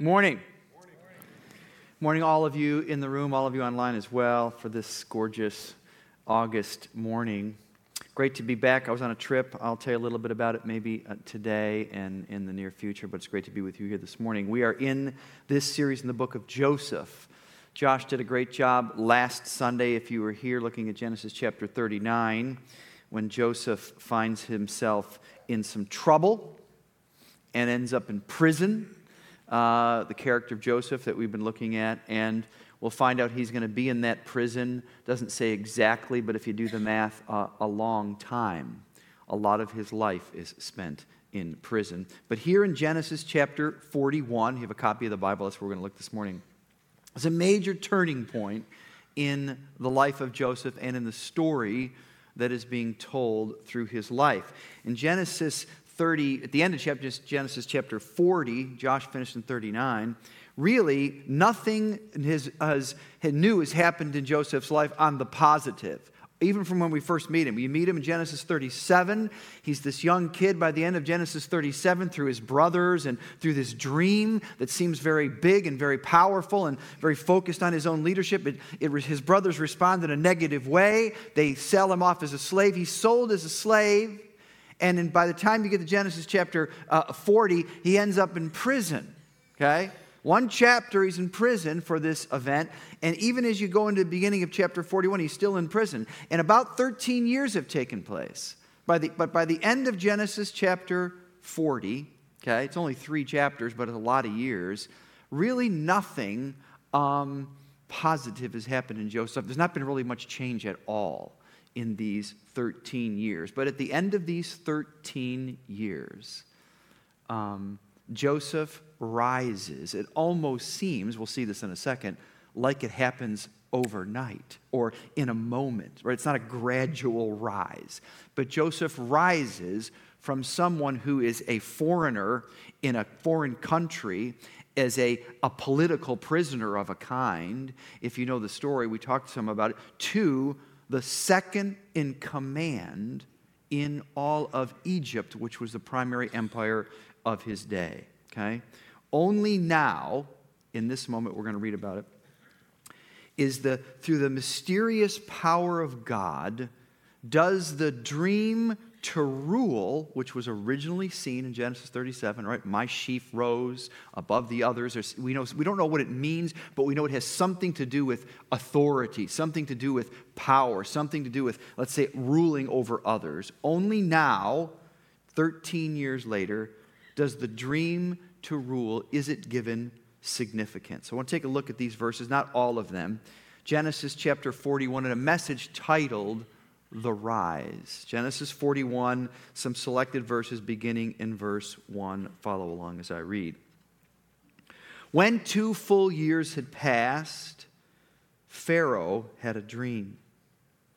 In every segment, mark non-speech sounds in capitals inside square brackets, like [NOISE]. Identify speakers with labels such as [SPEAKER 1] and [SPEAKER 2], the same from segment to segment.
[SPEAKER 1] Morning. Morning, all of you in the room, all of you online as well, for this gorgeous August morning. Great to be back. I was on a trip. I'll tell you a little bit about it maybe uh, today and in the near future, but it's great to be with you here this morning. We are in this series in the book of Joseph. Josh did a great job last Sunday, if you were here, looking at Genesis chapter 39, when Joseph finds himself in some trouble and ends up in prison. Uh, the character of Joseph that we've been looking at, and we'll find out he's going to be in that prison. Doesn't say exactly, but if you do the math, uh, a long time. A lot of his life is spent in prison. But here in Genesis chapter 41, you have a copy of the Bible, that's where we're going to look this morning. It's a major turning point in the life of Joseph and in the story that is being told through his life. In Genesis 30, at the end of chapter, Genesis chapter 40, Josh finished in 39, really nothing his, has, new has happened in Joseph's life on the positive. Even from when we first meet him. You meet him in Genesis 37. He's this young kid by the end of Genesis 37 through his brothers and through this dream that seems very big and very powerful and very focused on his own leadership. It, it, his brothers respond in a negative way. They sell him off as a slave. He's sold as a slave and then by the time you get to Genesis chapter uh, 40, he ends up in prison. Okay? One chapter, he's in prison for this event. And even as you go into the beginning of chapter 41, he's still in prison. And about 13 years have taken place. By the, but by the end of Genesis chapter 40, okay, it's only three chapters, but it's a lot of years, really nothing um, positive has happened in Joseph. There's not been really much change at all in these 13 years. But at the end of these 13 years, um, Joseph rises. It almost seems, we'll see this in a second, like it happens overnight or in a moment, right? It's not a gradual rise. But Joseph rises from someone who is a foreigner in a foreign country as a, a political prisoner of a kind. If you know the story, we talked some about it, to the second in command in all of Egypt, which was the primary empire of his day. Okay? Only now, in this moment, we're going to read about it, is the through the mysterious power of God, does the dream to rule, which was originally seen in Genesis 37, right? My sheaf rose above the others. We, know, we don't know what it means, but we know it has something to do with authority, something to do with power, something to do with, let's say, ruling over others. Only now, 13 years later, does the dream to rule, is it given significance? So I want to take a look at these verses, not all of them. Genesis chapter 41, and a message titled, the rise. Genesis 41, some selected verses beginning in verse 1. Follow along as I read. When two full years had passed, Pharaoh had a dream.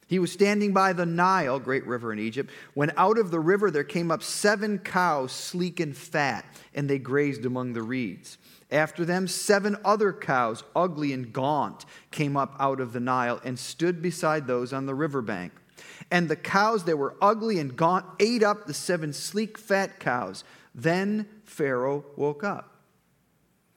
[SPEAKER 1] He was standing by the Nile, great river in Egypt, when out of the river there came up seven cows, sleek and fat, and they grazed among the reeds. After them, seven other cows, ugly and gaunt, came up out of the Nile and stood beside those on the riverbank. And the cows that were ugly and gaunt ate up the seven sleek, fat cows. Then Pharaoh woke up.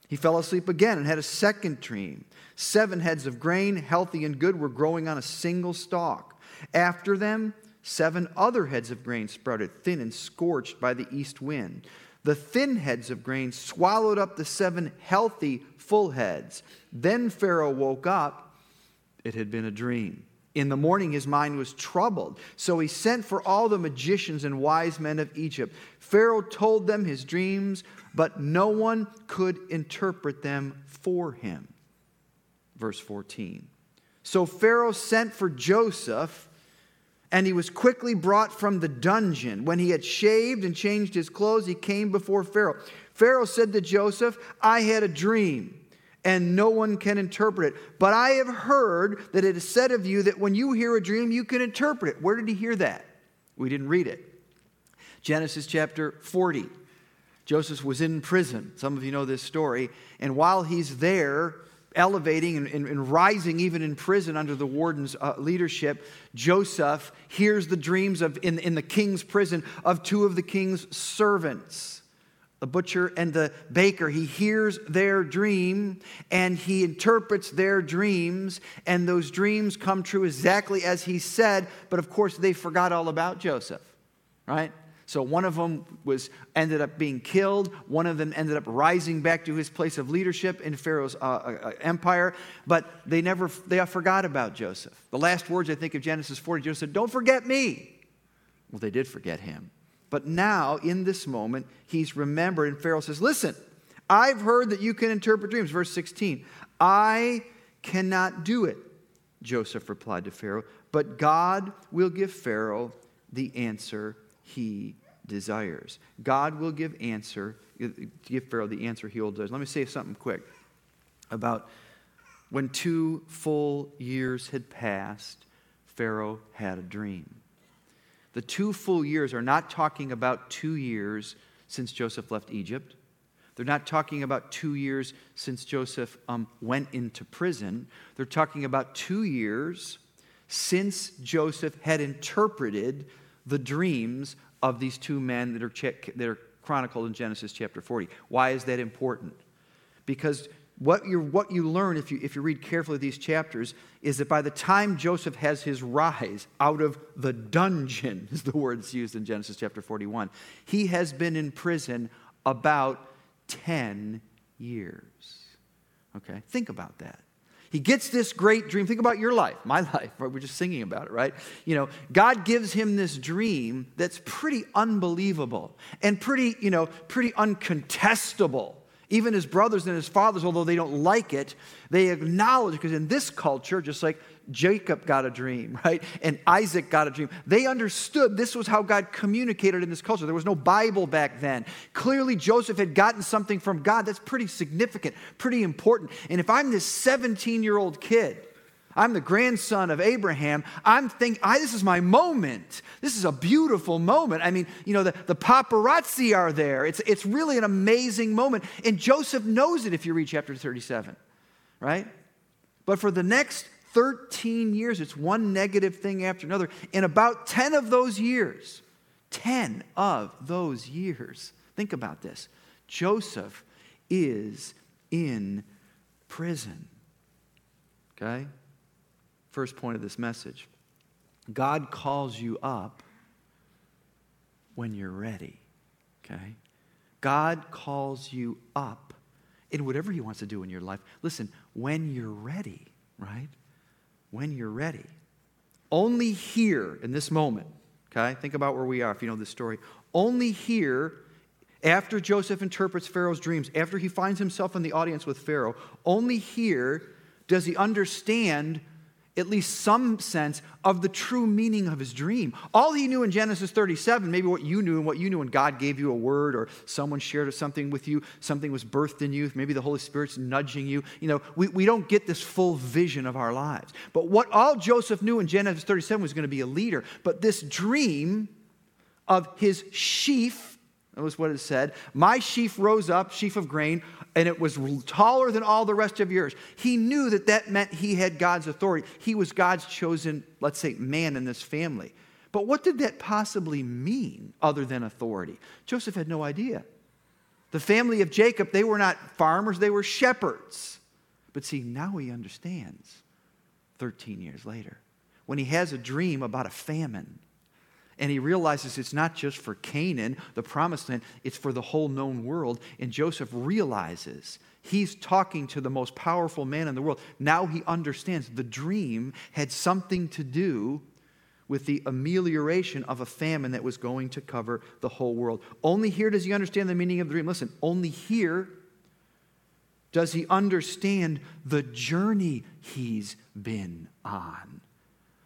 [SPEAKER 1] He fell asleep again and had a second dream. Seven heads of grain, healthy and good, were growing on a single stalk. After them, seven other heads of grain sprouted, thin and scorched by the east wind. The thin heads of grain swallowed up the seven healthy, full heads. Then Pharaoh woke up. It had been a dream. In the morning, his mind was troubled. So he sent for all the magicians and wise men of Egypt. Pharaoh told them his dreams, but no one could interpret them for him. Verse 14. So Pharaoh sent for Joseph, and he was quickly brought from the dungeon. When he had shaved and changed his clothes, he came before Pharaoh. Pharaoh said to Joseph, I had a dream and no one can interpret it. But I have heard that it is said of you that when you hear a dream, you can interpret it. Where did he hear that? We didn't read it. Genesis chapter 40. Joseph was in prison. Some of you know this story. And while he's there, elevating and, and, and rising even in prison under the warden's uh, leadership, Joseph hears the dreams of in, in the king's prison of two of the king's servants the butcher and the baker. He hears their dream and he interprets their dreams, and those dreams come true exactly as he said, but of course they forgot all about Joseph, right? So one of them was ended up being killed. One of them ended up rising back to his place of leadership in Pharaoh's uh, uh, uh empire. But they never they forgot about Joseph. The last words I think of Genesis 40, Joseph said, "Don't forget me." Well, they did forget him. But now, in this moment, he's remembered, and Pharaoh says, Listen, I've heard that you can interpret dreams. Verse 16, I cannot do it, Joseph replied to Pharaoh, but God will give Pharaoh the answer he desires. God will give answer, give Pharaoh the answer he will desire. Let me say something quick about when two full years had passed, Pharaoh had a dream. The two full years are not talking about two years since Joseph left Egypt. They're not talking about two years since Joseph um, went into prison. They're talking about two years since Joseph had interpreted the dreams of these two men that are, that are chronicled in Genesis chapter 40. Why is that important? Because what, you what you learn if you, if you read carefully these chapters is that by the time Joseph has his rise out of the dungeon, [LAUGHS] is the words used in Genesis chapter 41, he has been in prison about 10 years. Okay? Think about that. He gets this great dream. Think about your life, my [LAUGHS] life. Right? We're just singing about it, right? You know, God gives him this dream that's pretty unbelievable and pretty, you know, pretty uncontestable. Even his brothers and his fathers, although they don't like it, they acknowledge, because in this culture, just like Jacob got a dream, [LAUGHS] right? And Isaac got a dream. They understood this was how God communicated in this culture. There was no Bible back then. Clearly, Joseph had gotten something from God that's pretty significant, pretty important. And if I'm this 17 year old kid, I'm the grandson of Abraham. I'm thinking, this is my moment. This is a beautiful moment. I mean, you know, the, the paparazzi are there. It's, it's really an amazing moment. And Joseph knows it if you read chapter 37, right? But for the next 13 years, it's one negative thing after another. In about 10 of those years, 10 of those years, think about this Joseph is in prison. Okay? First point of this message God calls you up when you're ready. Okay? God calls you up in whatever He wants to do in your life. Listen, when you're ready, right? When you're ready. Only here in this moment, okay? Think about where we are if you know this story. Only here, after Joseph interprets Pharaoh's dreams, after he finds himself in the audience with Pharaoh, only here does he understand at least some sense of the true meaning of his dream. All he knew in Genesis 37, maybe what you knew and what you knew when God gave you a word or someone shared something with you, something was birthed in you, maybe the Holy Spirit's nudging you. You know, we, we don't get this full vision of our lives. But what all Joseph knew in Genesis 37 was going to be a leader. But this dream of his sheaf, that was what it said. My sheaf rose up, sheaf of grain, and it was taller than all the rest of yours. He knew that that meant he had God's authority. He was God's chosen, let's say, man in this family. But what did that possibly mean other than authority? Joseph had no idea. The family of Jacob, they were not farmers, they were shepherds. But see, now he understands 13 years later when he has a dream about a famine and he realizes it's not just for Canaan, the promised land, it's for the whole known world. And Joseph realizes he's talking to the most powerful man in the world. Now he understands the dream had something to do with the amelioration of a famine that was going to cover the whole world. Only here does he understand the meaning of the dream. Listen, only here does he understand the journey he's been on.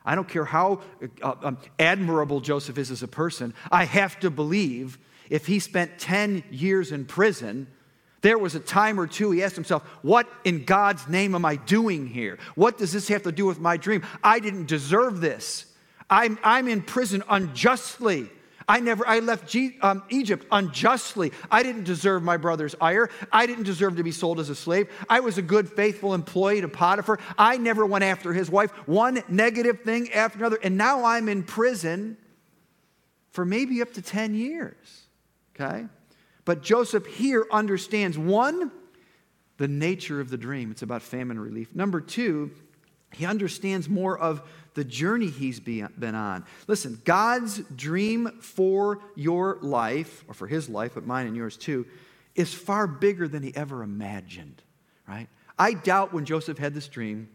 [SPEAKER 1] I don't care how uh, um, admirable Joseph is as a person, I have to believe if he spent 10 years in prison, there was a time or two he asked himself, What in God's name am I doing here? What does this have to do with my dream? I didn't deserve this. I'm, I'm in prison unjustly. I never, I left G, um, Egypt unjustly. I didn't deserve my brother's ire. I didn't deserve to be sold as a slave. I was a good, faithful employee to Potiphar. I never went after his wife. One negative thing after another. And now I'm in prison for maybe up to 10 years. Okay? But Joseph here understands one, the nature of the dream. It's about famine relief. Number two, he understands more of the journey he's been on. Listen, God's dream for your life, or for his life, but mine and yours too, is far bigger than he ever imagined, right? I doubt when Joseph had this dream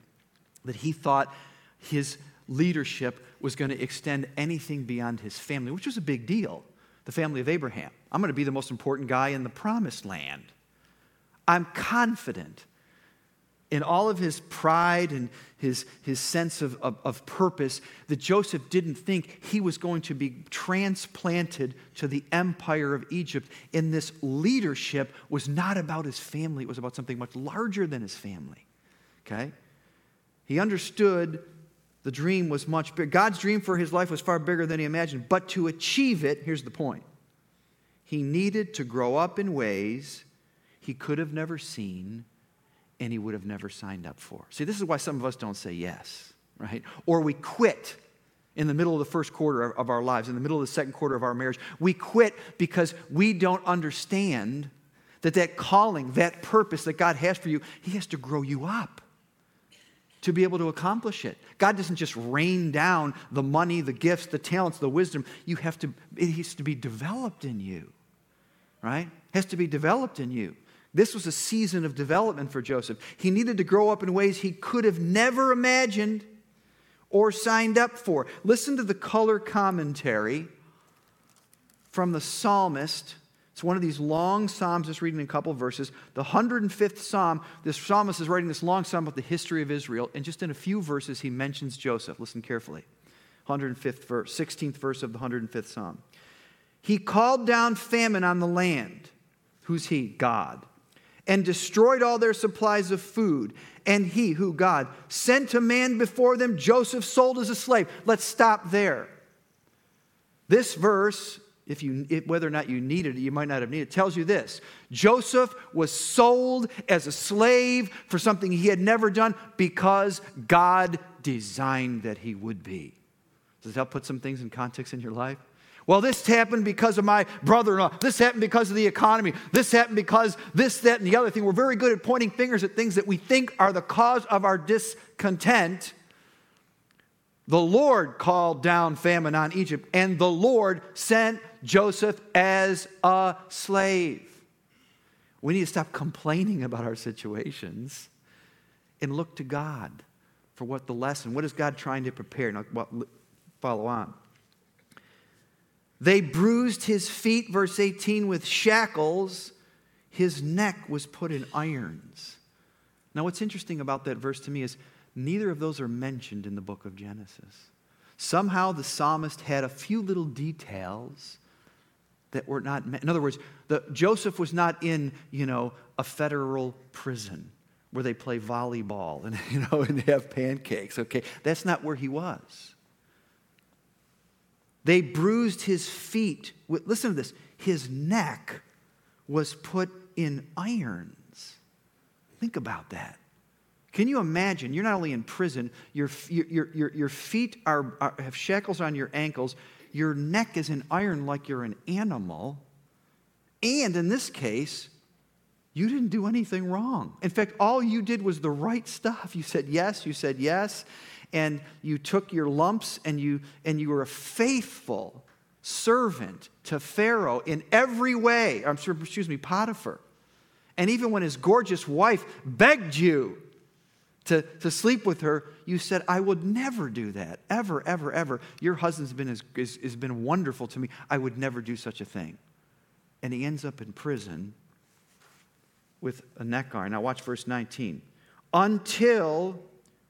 [SPEAKER 1] that he thought his leadership was going to extend anything beyond his family, which was a big deal. The family of Abraham. I'm going to be the most important guy in the promised land. I'm confident in all of his pride and his, his sense of, of, of, purpose that Joseph didn't think he was going to be transplanted to the empire of Egypt. And this leadership was not about his family, it was about something much larger than his family. Okay? He understood the dream was much bigger. God's dream for his life was far bigger than he imagined. But to achieve it, here's the point he needed to grow up in ways he could have never seen and he would have never signed up for. See, this is why some of us don't say yes, right? Or we quit in the middle of the first quarter of our lives, in the middle of the second quarter of our marriage. We quit because we don't understand that that calling, that purpose that God has for you, He has to grow you up to be able to accomplish it. God doesn't just rain down the money, the gifts, the talents, the wisdom. You have to, it has to be developed in you, right? It has to be developed in you. This was a season of development for Joseph. He needed to grow up in ways he could have never imagined or signed up for. Listen to the color commentary from the psalmist. It's one of these long psalms, just reading a couple verses. The 105th psalm, this psalmist is writing this long psalm about the history of Israel, and just in a few verses, he mentions Joseph. Listen carefully. 105th verse, 16th verse of the 105th psalm. He called down famine on the land. Who's he? God and destroyed all their supplies of food. And he, who God, sent a man before them, Joseph sold as a slave. Let's stop there. This verse, if you, whether or not you needed it, you might not have needed it, tells you this Joseph was sold as a slave for something he had never done because God designed that he would be. Does that put some things in context in your life? Well, this happened because of my brother in law. This happened because of the economy. This happened because this, that, and the other thing. We're very good at pointing fingers at things that we think are the cause of our discontent. The Lord called down famine on Egypt, and the Lord sent Joseph as a slave. We need to stop complaining about our situations and look to God for what the lesson, what is God trying to prepare? Now, follow on. They bruised his feet, verse 18, with shackles. His neck was put in irons. Now, what's interesting about that verse to me is neither of those are mentioned in the book of Genesis. Somehow the psalmist had a few little details that were not, in other words, the, Joseph was not in, you know, a federal prison where they play volleyball and, [LAUGHS] you know, and they have pancakes, okay? That's not where he was. They bruised his feet. Listen to this. His neck was put in irons. Think about that. Can you imagine? You're not only in prison, your, your, your, your feet are, are, have shackles on your ankles, your neck is in iron like you're an animal. And in this case, you didn't do anything wrong. In fact, all you did was the right stuff. You said yes, you said yes, and you took your lumps and you and you were a faithful servant to Pharaoh in every way. I'm sure, excuse me, Potiphar. And even when his gorgeous wife begged you to, to sleep with her, you said, I would never do that. Ever, ever, ever. Your husband's been has, has been wonderful to me. I would never do such a thing. And he ends up in prison with a neck iron. Now watch verse 19. Until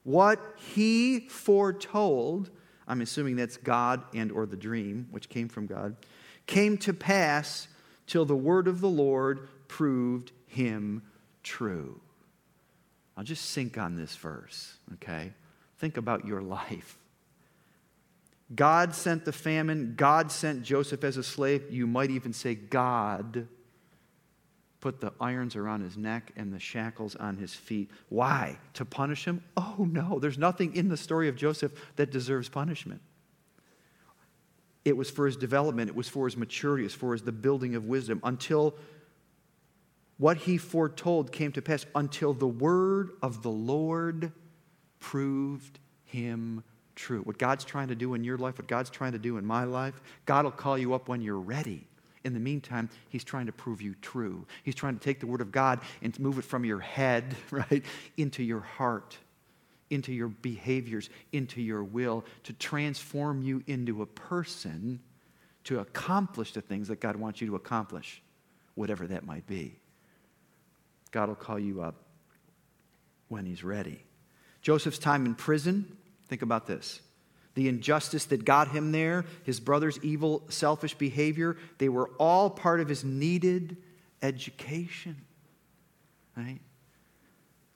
[SPEAKER 1] what he foretold, I'm assuming that's God and or the dream, which came from God, came to pass till the word of the Lord proved him true. I'll just sink on this verse, okay? Think about your life. God sent the famine. God sent Joseph as a slave. You might even say God put the irons around his neck and the shackles on his feet. Why? To punish him? Oh, no. There's nothing in the story of Joseph that deserves punishment. It was for his development, it was for his maturity, it was for his, the building of wisdom until what he foretold came to pass until the word of the Lord proved him true. What God's trying to do in your life, what God's trying to do in my life, God will call you up when you're ready. In the meantime, He's trying to prove you true. He's trying to take the Word of God and move it from your head, [LAUGHS] right, into your heart, into your behaviors, into your will, to transform you into a person to accomplish the things that God wants you to accomplish, whatever that might be. God will call you up when He's ready. Joseph's time in prison, think about this. The injustice that got him there, his brother's evil, selfish behavior, they were all part of his needed education. Right?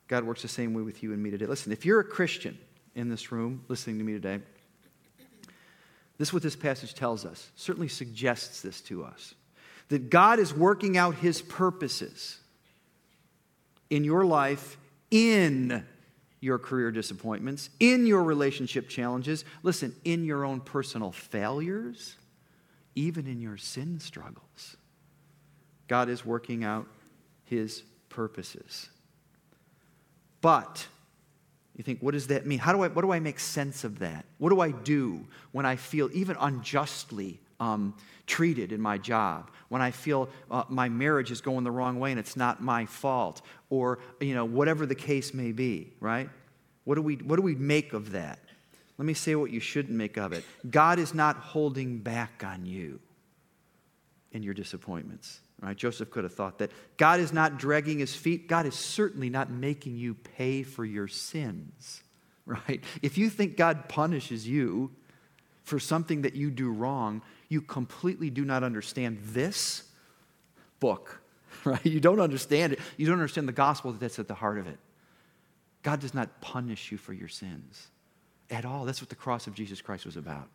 [SPEAKER 1] God works the same way with you and me today. Listen, if you're a Christian in this room listening to me today, this is what this passage tells us, certainly suggests this to us that God is working out his purposes in your life in your career disappointments, in your relationship challenges, listen, in your own personal failures, even in your sin struggles. God is working out his purposes. But you think, what does that mean? How do I, what do I make sense of that? What do I do when I feel even unjustly um, treated in my job? When I feel uh, my marriage is going the wrong way and it's not my fault? Or, you know, whatever the case may be, right? What do we, what do we make of that? Let me say what you shouldn't make of it. God is not holding back on you in your disappointments. Right? Joseph could have thought that. God is not dragging his feet. God is certainly not making you pay for your sins. [LAUGHS] Right? If you think God punishes you for something that you do wrong, you completely do not understand this book. [LAUGHS] Right? You don't understand it. You don't understand the gospel that's at the heart of it. God does not punish you for your sins at all. That's what the cross of Jesus Christ was about.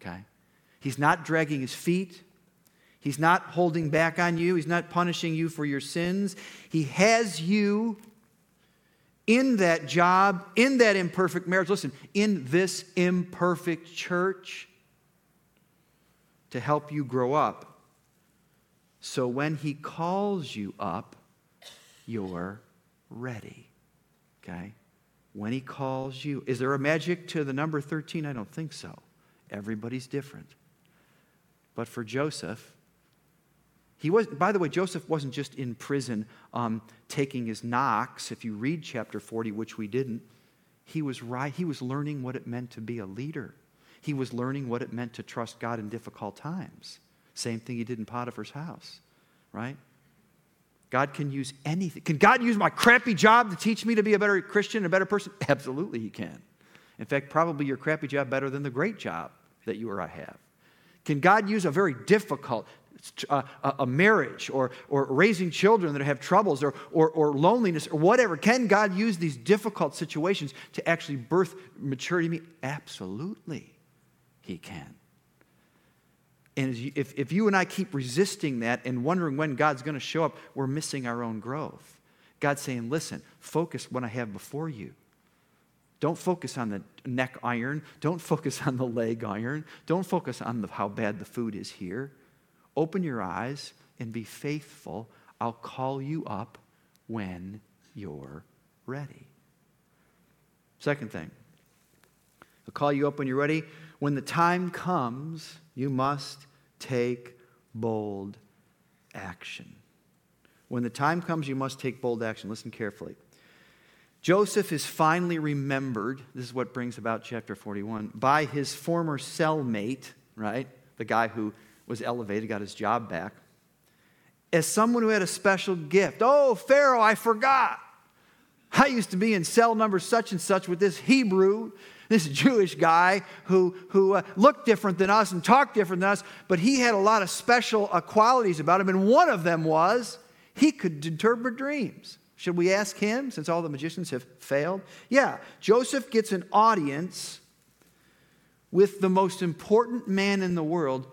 [SPEAKER 1] Okay? He's not dragging his feet. He's not holding back on you. He's not punishing you for your sins. He has you in that job, in that imperfect marriage. Listen, in this imperfect church to help you grow up. So when He calls you up, you're ready. Okay? When He calls you. Is there a magic to the number 13? I don't think so. Everybody's different. But for Joseph, he was, by the way, Joseph wasn't just in prison um, taking his knocks. If you read chapter 40, which we didn't, he was right. He was learning what it meant to be a leader. He was learning what it meant to trust God in difficult times. Same thing he did in Potiphar's house, right? God can use anything. Can God use my crappy job to teach me to be a better Christian, a better person? [LAUGHS] Absolutely, He can. In fact, probably your crappy job better than the great job that you or I have. Can God use a very difficult, Uh, a, a, marriage or, or raising children that have troubles or, or, or loneliness or whatever. Can God use these difficult situations to actually birth maturity in me? Absolutely, He can. And if, if you and I keep resisting that and wondering when God's going to show up, we're missing our own growth. God's saying, listen, focus what I have before you. Don't focus on the neck iron. Don't focus on the leg iron. Don't focus on the, how bad the food is here. Open your eyes and be faithful. I'll call you up when you're ready. Second thing, I'll call you up when you're ready. When the time comes, you must take bold action. When the time comes, you must take bold action. Listen carefully. Joseph is finally remembered, this is what brings about chapter 41, by his former cellmate, right? The guy who was elevated, got his job back, as someone who had a special gift. Oh, Pharaoh, I forgot. I used to be in cell number such and such with this Hebrew, this Jewish guy who, who uh, looked different than us and talked different than us, but he had a lot of special uh, qualities about him, and one of them was he could interpret dreams. Should we ask him since all the magicians have failed? Yeah, Joseph gets an audience with the most important man in the world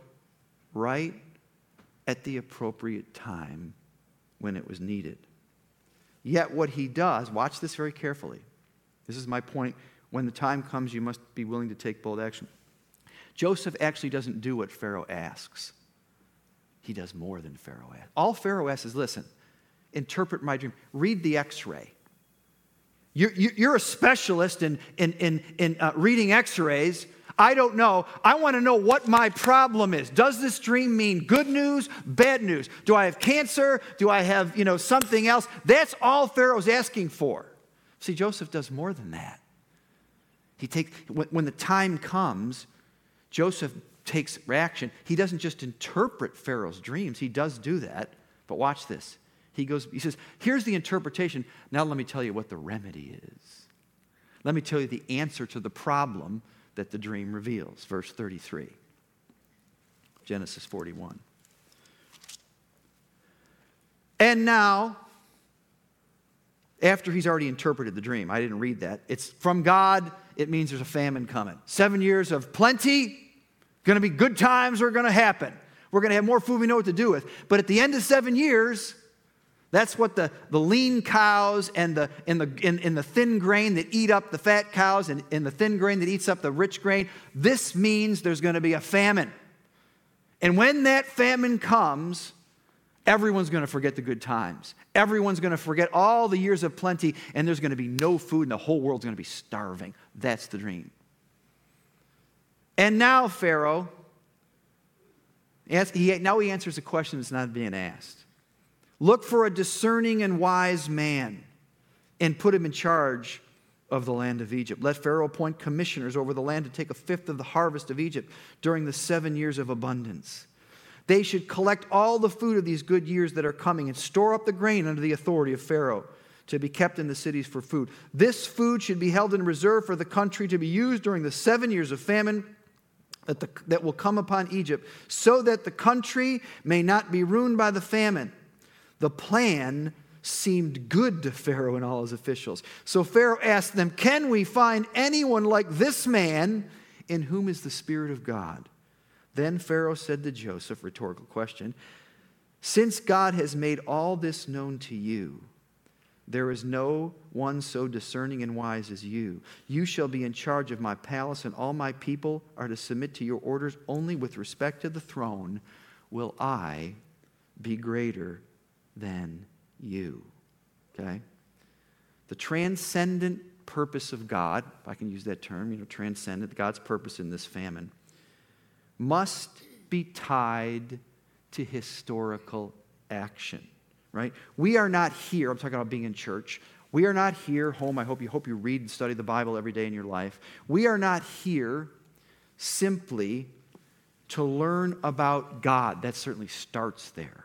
[SPEAKER 1] right at the appropriate time when it was needed. Yet, what he does, watch this very carefully. This is my point. When the time comes, you must be willing to take bold action. Joseph actually doesn't do what Pharaoh asks, he does more than Pharaoh asks. All Pharaoh asks is listen, interpret my dream, read the x ray. You're, you're a specialist in, in, in, in uh, reading x rays. I don't know. I want to know what my problem is. Does this dream mean good news, bad news? Do I have cancer? Do I have, you know, something else? That's all Pharaoh's asking for. See, Joseph does more than that. He takes when, the time comes, Joseph takes action. He doesn't just interpret Pharaoh's dreams. He does do that. But watch this. He goes, he says, here's the interpretation. Now let me tell you what the remedy is. Let me tell you the answer to the problem that the dream reveals. Verse 33, Genesis 41. And now, after he's already interpreted the dream, I didn't read that. It's from God, it means there's a famine coming. Seven years of plenty, to be good times are to happen. We're to have more food we know what to do with. But at the end of seven years, that's what the, the lean cows and the, and, the, and, and the thin grain that eat up the fat cows and, and the thin grain that eats up the rich grain. This means there's going to be a famine. And when that famine comes, everyone's going to forget the good times. Everyone's going to forget all the years of plenty, and there's going to be no food, and the whole world's going to be starving. That's the dream. And now, Pharaoh, now he answers a question that's not being asked. Look for a discerning and wise man and put him in charge of the land of Egypt. Let Pharaoh appoint commissioners over the land to take a fifth of the harvest of Egypt during the seven years of abundance. They should collect all the food of these good years that are coming and store up the grain under the authority of Pharaoh to be kept in the cities for food. This food should be held in reserve for the country to be used during the seven years of famine that, the, that will come upon Egypt, so that the country may not be ruined by the famine. The plan seemed good to Pharaoh and all his officials. So Pharaoh asked them, Can we find anyone like this man in whom is the Spirit of God? Then Pharaoh said to Joseph, rhetorical question, Since God has made all this known to you, there is no one so discerning and wise as you. You shall be in charge of my palace, and all my people are to submit to your orders. Only with respect to the throne will I be greater than you. Okay? The transcendent purpose of God, if I can use that term, you know, transcendent, God's purpose in this famine, must be tied to historical action right? We are not here, I'm talking about being in church. We are not here, home. I hope you hope you read and study the Bible every day in your life. We are not here simply to learn about God. That certainly starts there.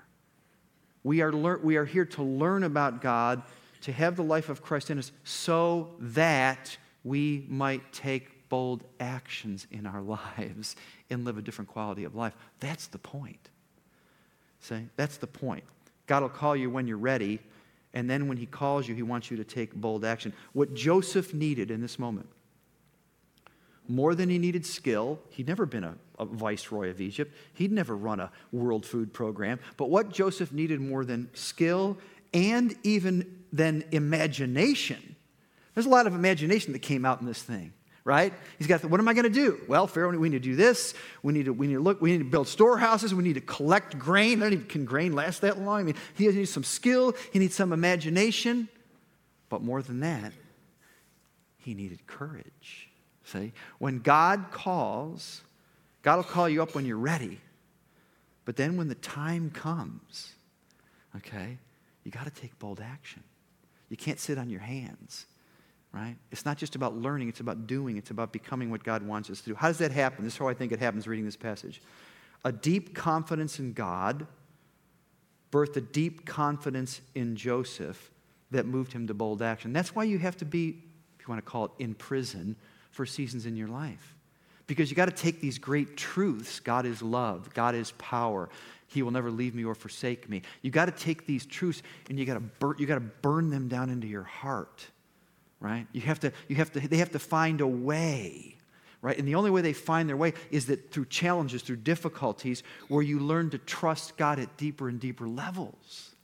[SPEAKER 1] We are, lear- we are here to learn about God, to have the life of Christ in us, so that we might take bold actions in our [LAUGHS] lives and live a different quality of life. That's the point. See? That's the point. God will call you when you're ready, and then when He calls you, He wants you to take bold action. What Joseph needed in this moment, more than he needed skill, he'd never been a, a viceroy of Egypt, he'd never run a world food program, but what Joseph needed more than skill and even than imagination, there's a lot of imagination that came out in this thing right? He's got, the, what am I going to do? Well, Pharaoh, we need to do this. We need to, we need to look, we need to build storehouses. We need to collect grain. I don't even, can grain last that long? I mean, he needs some skill. He needs some imagination. But more than that, he needed courage. See? When God calls, God will call you up when you're ready. But then when the time comes, okay, you got to take bold action. You can't sit on your hands right? It's not just about learning, it's about doing, it's about becoming what God wants us to do. How does that happen? This is how I think it happens reading this passage. A deep confidence in God birthed a deep confidence in Joseph that moved him to bold action. That's why you have to be, if you want to call it, in prison for seasons in your life. Because you got to take these great truths God is love, God is power, He will never leave me or forsake me. You got to take these truths and you got to bur- you got to burn them down into your heart right? You have to, you have to, they have to find a way, right? And the only way they find their way is that through challenges, through difficulties, where you learn to trust God at deeper and deeper levels.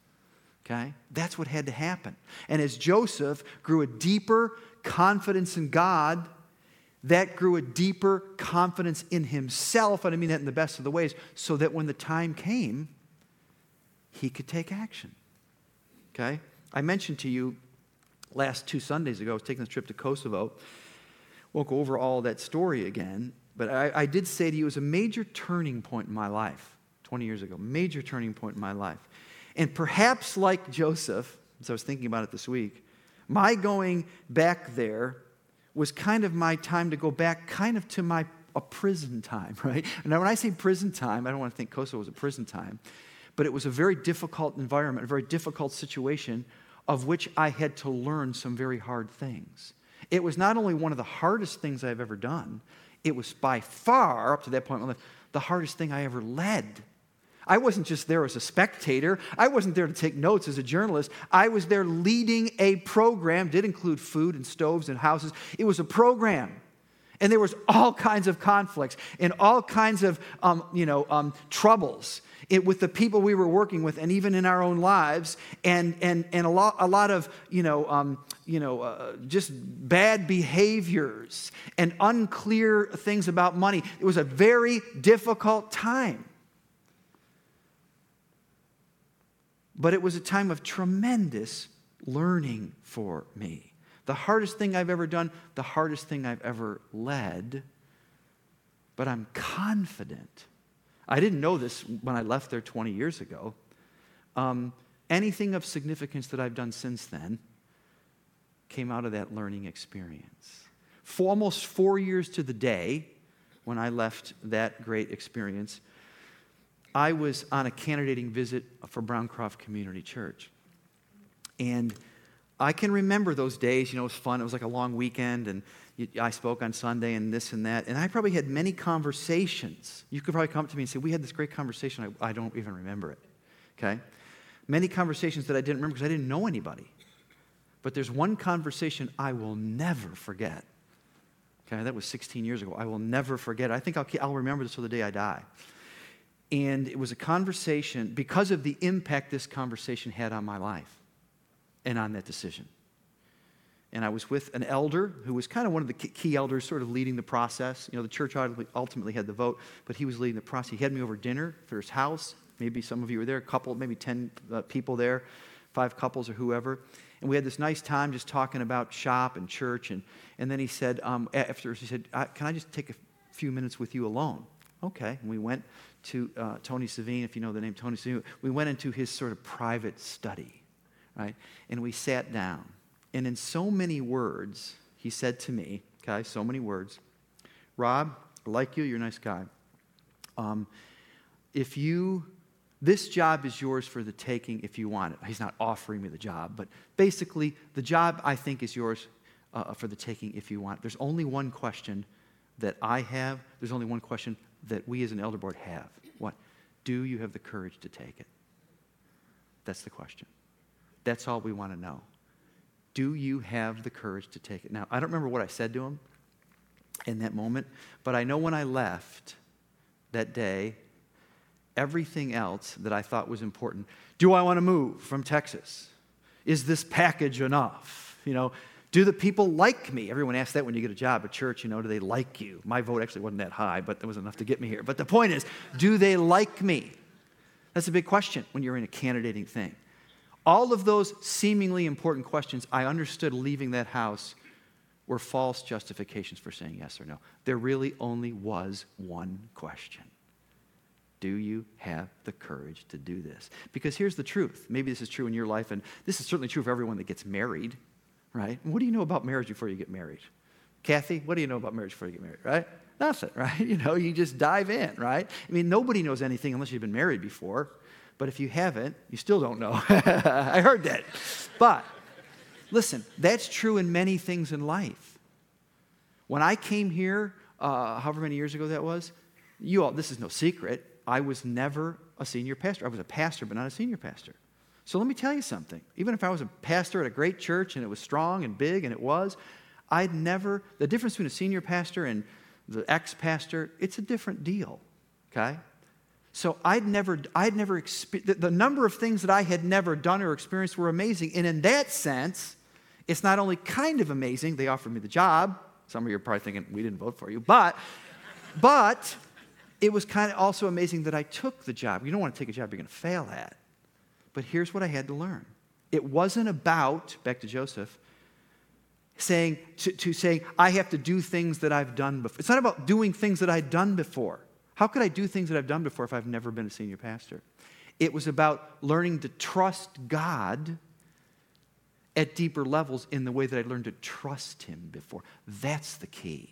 [SPEAKER 1] Okay? That's what had to happen. And as Joseph grew a deeper confidence in God, that grew a deeper confidence in himself, and I mean that in the best of the ways, so that when the time came, he could take action. Okay? I mentioned to you last two Sundays ago, I was taking this trip to Kosovo. Won't go over all that story again, but I, I did say to you it was a major turning point in my life 20 years ago, major turning point in my life. And perhaps like Joseph, as I was thinking about it this week, my going back there was kind of my time to go back kind of to my a prison time, [LAUGHS] right? Now, when I say prison time, I don't want to think Kosovo was a prison time, but it was a very difficult environment, a very difficult situation of which I had to learn some very hard things. It was not only one of the hardest things I've ever done, it was by far, up to that point in life, the hardest thing I ever led. I wasn't just there as a spectator. I wasn't there to take notes as a journalist. I was there leading a program, did include food and stoves and houses. It was a program. And there was all kinds of conflicts and all kinds of, um, you know, um, troubles it, with the people we were working with and even in our own lives and, and, and a, lot, a lot of, you know, um, you know uh, just bad behaviors and unclear things about money. It was a very difficult time. But it was a time of tremendous learning for me. The hardest thing I've ever done, the hardest thing I've ever led. But I'm confident. I didn't know this when I left there 20 years ago. Um, anything of significance that I've done since then came out of that learning experience. For almost four years to the day, when I left that great experience, I was on a candidating visit for Browncroft Community Church. And I can remember those days. You know, it was fun. It was like a long weekend, and I spoke on Sunday and this and that. And I probably had many conversations. You could probably come up to me and say, We had this great conversation. I, I don't even remember it. Okay? Many conversations that I didn't remember because I didn't know anybody. But there's one conversation I will never forget. Okay, that was 16 years ago. I will never forget. I think I'll, I'll remember this till the day I die. And it was a conversation because of the impact this conversation had on my life and on that decision. And I was with an elder who was kind of one of the key elders, sort of leading the process. You know, the church ultimately had the vote, but he was leading the process. He had me over dinner for his house. Maybe some of you were there, a couple, maybe 10 uh, people there, five couples or whoever. And we had this nice time just talking about shop and church. And, and then he said, um, after, he said, Can I just take a few minutes with you alone? Okay. And we went to uh, Tony Savine, if you know the name Tony Savine. We went into his sort of private study right? And we sat down. And in so many words, he said to me, okay, so many words, Rob, I like you, you're a nice guy. Um, if you, this job is yours for the taking if you want it. He's not offering me the job, but basically, the job I think is yours uh, for the taking if you want. There's only one question that I have, there's only one question that we as an elder board have. What? Do you have the courage to take it? That's the question. That's all we want to know. Do you have the courage to take it? Now, I don't remember what I said to him in that moment, but I know when I left that day, everything else that I thought was important. Do I want to move from Texas? Is this package enough? You know, do the people like me? Everyone asks that when you get a job at church, you know, do they like you? My vote actually wasn't that high, but that was enough to get me here. But the point is, do they like me? That's a big question when you're in a candidating thing. All of those seemingly important questions I understood leaving that house were false justifications for saying yes or no. There really only was one question Do you have the courage to do this? Because here's the truth. Maybe this is true in your life, and this is certainly true for everyone that gets married, right? What do you know about marriage before you get married? Kathy, what do you know about marriage before you get married, right? Nothing, [LAUGHS] right? You know, you just dive in, right? I mean, nobody knows anything unless you've been married before. But if you haven't, you still don't know. [LAUGHS] I heard that. But listen, that's true in many things in life. When I came here, uh, however many years ago that was, you all, this is no secret, I was never a senior pastor. I was a pastor, but not a senior pastor. So let me tell you something. Even if I was a pastor at a great church and it was strong and big, and it was, I'd never, the difference between a senior pastor and the ex pastor, it's a different deal, okay? So I'd never, I'd never, the, the number of things that I had never done or experienced were amazing. And in that sense, it's not only kind of amazing, they offered me the job. Some of you are probably thinking, we didn't vote for you. But, but it was kind of also amazing that I took the job. You don't want to take a job you're going to fail at. But here's what I had to learn It wasn't about, back to Joseph, saying to, to saying, I have to do things that I've done before. It's not about doing things that I've done before. How could I do things that I've done before if I've never been a senior pastor? It was about learning to trust God at deeper levels in the way that I learned to trust Him before. That's the key.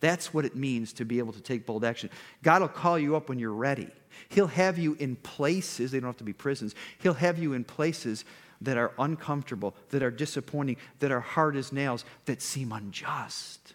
[SPEAKER 1] That's what it means to be able to take bold action. God will call you up when you're ready. He'll have you in places, they don't have to be prisons, He'll have you in places that are uncomfortable, that are disappointing, that are hard as nails, that seem unjust.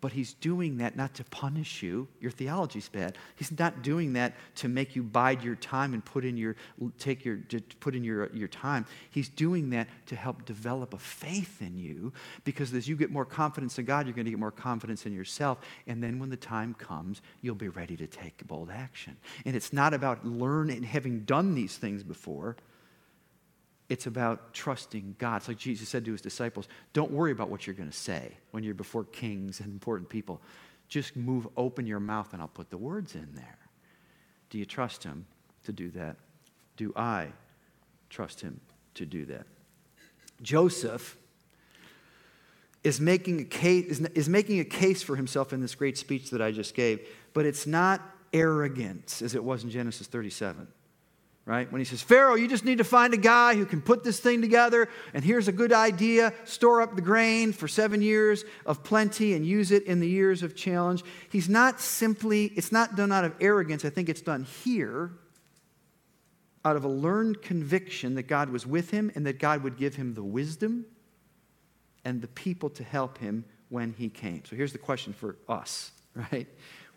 [SPEAKER 1] But he's doing that not to punish you. Your theology's bad. He's not doing that to make you bide your time and put in your take your put in your, your time. He's doing that to help develop a faith in you because as you get more confidence in God, you're going to get more confidence in yourself. And then when the time comes, you'll be ready to take bold action. And it's not about learning and having done these things before. It's about trusting God. It's like Jesus said to his disciples don't worry about what you're going to say when you're before kings and important people. Just move, open your mouth, and I'll put the words in there. Do you trust him to do that? Do I trust him to do that? Joseph is making a case, is, making a case for himself in this great speech that I just gave, but it's not arrogance as it was in Genesis 37 right? When he says, Pharaoh, you just need to find a guy who can put this thing together, and here's a good idea store up the grain for seven years of plenty and use it in the years of challenge. He's not simply, it's not done out of arrogance. I think it's done here out of a learned conviction that God was with him and that God would give him the wisdom and the people to help him when he came. So here's the question for us, [LAUGHS] right?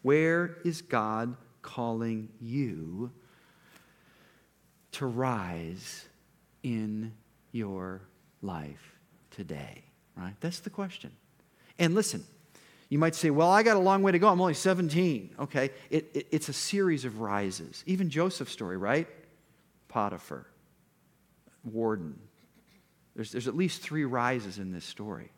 [SPEAKER 1] Where is God calling you? To rise in your life today? Right? That's the question. And listen, you might say, well, I got a long way to go. I'm only 17. Okay. It, it, it's a series of rises. Even Joseph's story, right? Potiphar, warden. There's, there's at least three rises in this story.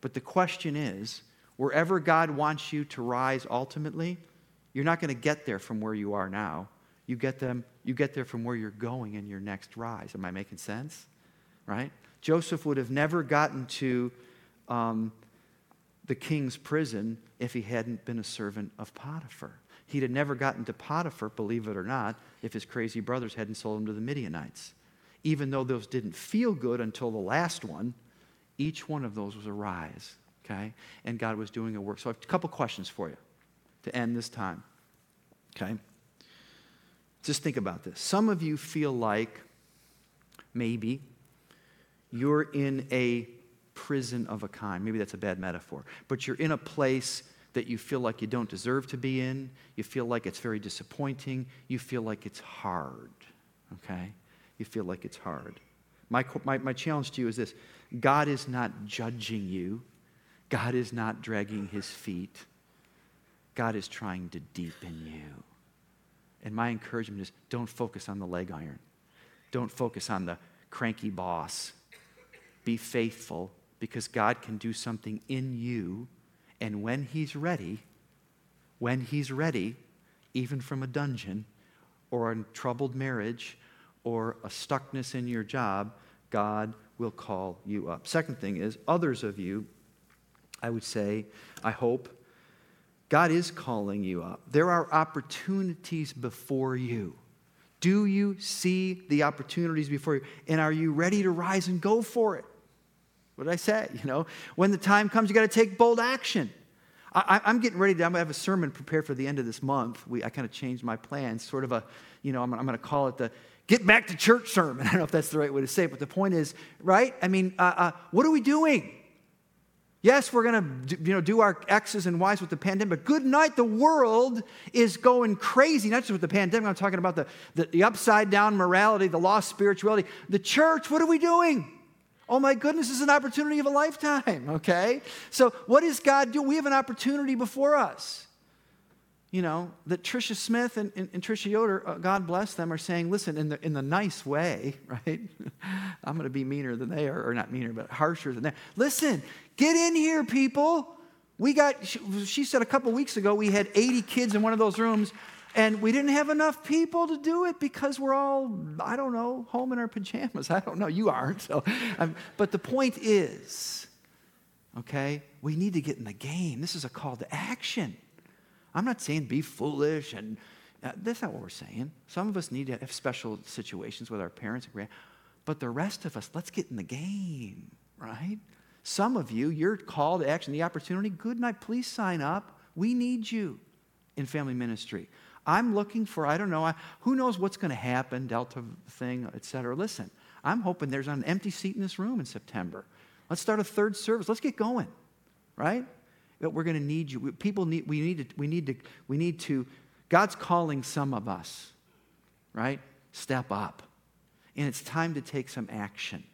[SPEAKER 1] But the question is wherever God wants you to rise ultimately, you're not going to get there from where you are now. You get them, you get there from where you're going in your next rise. Am I making sense? Right? Joseph would have never gotten to um, the king's prison if he hadn't been a servant of Potiphar. He'd have never gotten to Potiphar, believe it or not, if his crazy brothers hadn't sold him to the Midianites. Even though those didn't feel good until the last one, each one of those was a rise, okay? And God was doing a work. So I have a couple questions for you to end this time, okay? Just think about this. Some of you feel like maybe you're in a prison of a kind. Maybe that's a bad metaphor, but you're in a place that you feel like you don't deserve to be in. You feel like it's very disappointing. You feel like it's hard, okay? You feel like it's hard. My, my, my challenge to you is this God is not judging you, God is not dragging his feet. God is trying to deepen you. And my encouragement is don't focus on the leg iron, don't focus on the cranky boss. Be faithful because God can do something in you. And when He's ready, when He's ready, even from a dungeon or a troubled marriage or a stuckness in your job, God will call you up. Second thing is, others of you, I would say, I hope, God is calling you up. There are opportunities before you. Do you see the opportunities before you? And are you ready to rise and go for it? What did I say? You know, when the time comes, you got to take bold action. I, am getting ready to, I'm to have a sermon prepared for the end of this month. We, I kind of changed my plans, sort of a, you know, I'm, I'm going to call it the get back to church sermon. [LAUGHS] I don't know if that's the right way to say it, but the point is, right? I mean, uh, uh, what are we doing? Yes, we're going to you know, do our X's and Y's with the pandemic, but good night, the world is going crazy, not just with the pandemic, I'm talking about the, the, the upside down morality, the lost spirituality. The church, what are we doing? Oh my goodness, this is an opportunity of a lifetime, [LAUGHS] okay? So, what does God do? We have an opportunity before us you know, that Tricia Smith and, and, and Tricia Yoder, uh, God bless them, are saying, listen, in the, in the nice way, [LAUGHS] right? I'm going to be meaner than they are, or not meaner, but harsher than they are. Listen, get in here, people. We got, she, she said a couple weeks ago, we had 80 kids in one of those rooms, And we didn't have enough people to do it because we're all, I don't know, home in our pajamas. [LAUGHS] I don't know. You aren't. So, um, but the point is, okay, we need to get in the game. This is a call to action. I'm not saying be foolish and uh, that's not what we're saying. Some of us need to have special situations with our parents but the rest of us, let's get in the game, right? Some of you, your call to action, the opportunity, good night, please sign up. We need you in family ministry. I'm looking for, I don't know, who knows what's going to happen, Delta thing, et cetera. Listen, I'm hoping there's an empty seat in this room in September. Let's start a third service. Let's get going, right? But we're going to need you. People need, we need to, we need to, we need to, God's calling some of us, right? Step up. And it's time to take some action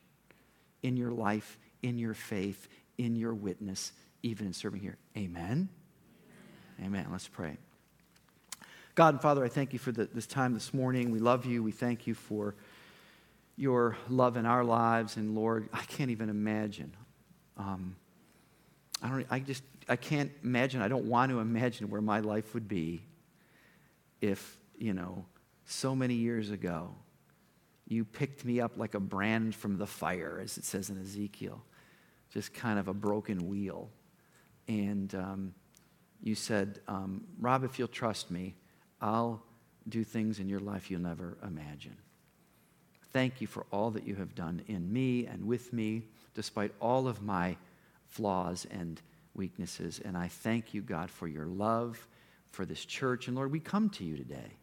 [SPEAKER 1] in your life, in your faith, in your witness, even in serving here. Amen. Amen. Let's pray. God and Father, I thank you for the, this time this morning. We love you. We thank you for your love in our lives. And Lord, I can't even imagine. Um, I don't. I just. I can't imagine. I don't want to imagine where my life would be if you know so many years ago you picked me up like a brand from the fire, as it says in Ezekiel, just kind of a broken wheel, and um, you said, um, "Rob, if you'll trust me." I'll do things in your life you'll never imagine. Thank you for all that you have done in me and with me, despite all of my flaws and weaknesses. And I thank you, God, for your love for this church. And Lord, we come to you today.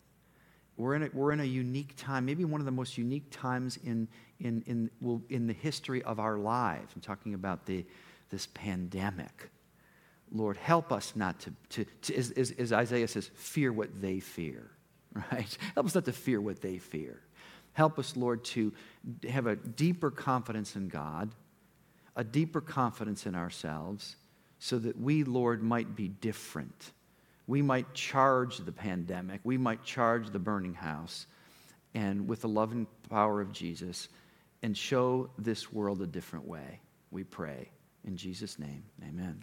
[SPEAKER 1] We're in a, we're in a unique time, maybe one of the most unique times in, in, in, well, in the history of our lives. I'm talking about the, this pandemic. Lord, help us not to, to, to as, as, as, Isaiah says, fear what they fear, [LAUGHS] right? Help us not to fear what they fear. Help us, Lord, to have a deeper confidence in God, a deeper confidence in ourselves, so that we, Lord, might be different. We might charge the pandemic, we might charge the burning house, and with the love and power of Jesus, and show this world a different way. We pray. In Jesus' name, amen.